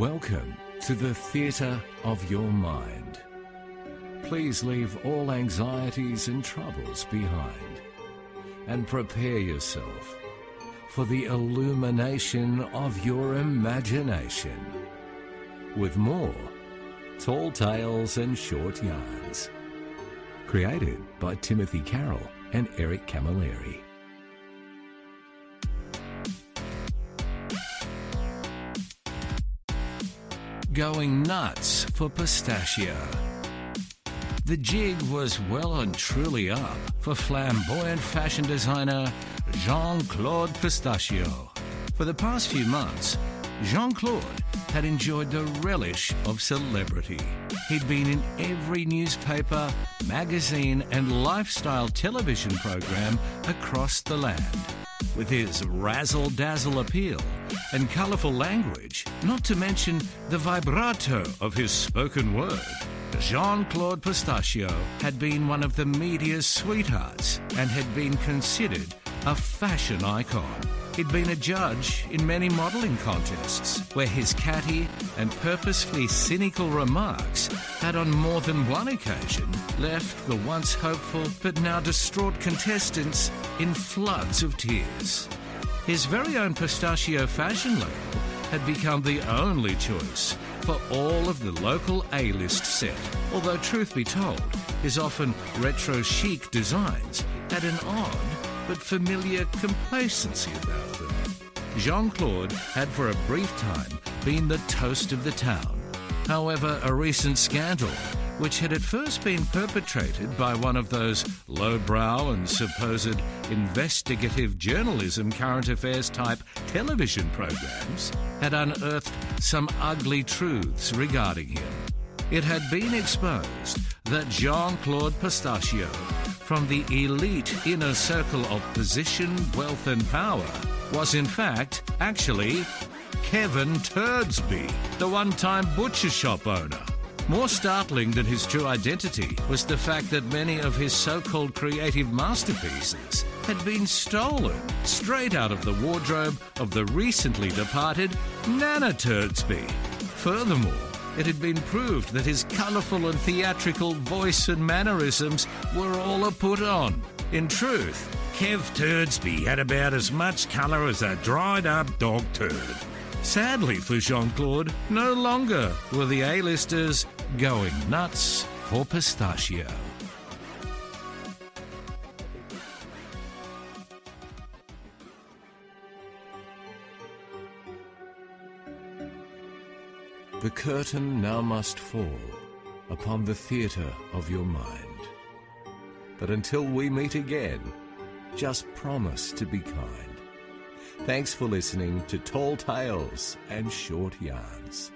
Welcome to the theatre of your mind. Please leave all anxieties and troubles behind and prepare yourself for the illumination of your imagination with more tall tales and short yarns. Created by Timothy Carroll and Eric Camilleri. Going nuts for pistachio. The jig was well and truly up for flamboyant fashion designer Jean Claude Pistachio. For the past few months, Jean Claude had enjoyed the relish of celebrity. He'd been in every newspaper, magazine, and lifestyle television program across the land. With his razzle dazzle appeal and colourful language, not to mention the vibrato of his spoken word, Jean Claude Pistachio had been one of the media's sweethearts and had been considered a fashion icon. He'd been a judge in many modelling contests where his catty and purposefully cynical remarks had on more than one occasion left the once hopeful but now distraught contestants in floods of tears. His very own pistachio fashion label had become the only choice for all of the local A-list set, although truth be told, his often retro chic designs had an odd but familiar complacency about them. Jean Claude had for a brief time been the toast of the town. However, a recent scandal, which had at first been perpetrated by one of those lowbrow and supposed investigative journalism current affairs type television programs, had unearthed some ugly truths regarding him. It had been exposed that Jean Claude Pistachio from the elite inner circle of position, wealth, and power was in fact actually Kevin Turdsby, the one time butcher shop owner. More startling than his true identity was the fact that many of his so called creative masterpieces had been stolen straight out of the wardrobe of the recently departed Nana Turdsby. Furthermore, it had been proved that his colourful and theatrical voice and mannerisms were all a put on. In truth, Kev Turdsby had about as much colour as a dried up dog turd. Sadly for Jean Claude, no longer were the A-listers going nuts for pistachio. The curtain now must fall upon the theatre of your mind. But until we meet again, just promise to be kind. Thanks for listening to Tall Tales and Short Yarns.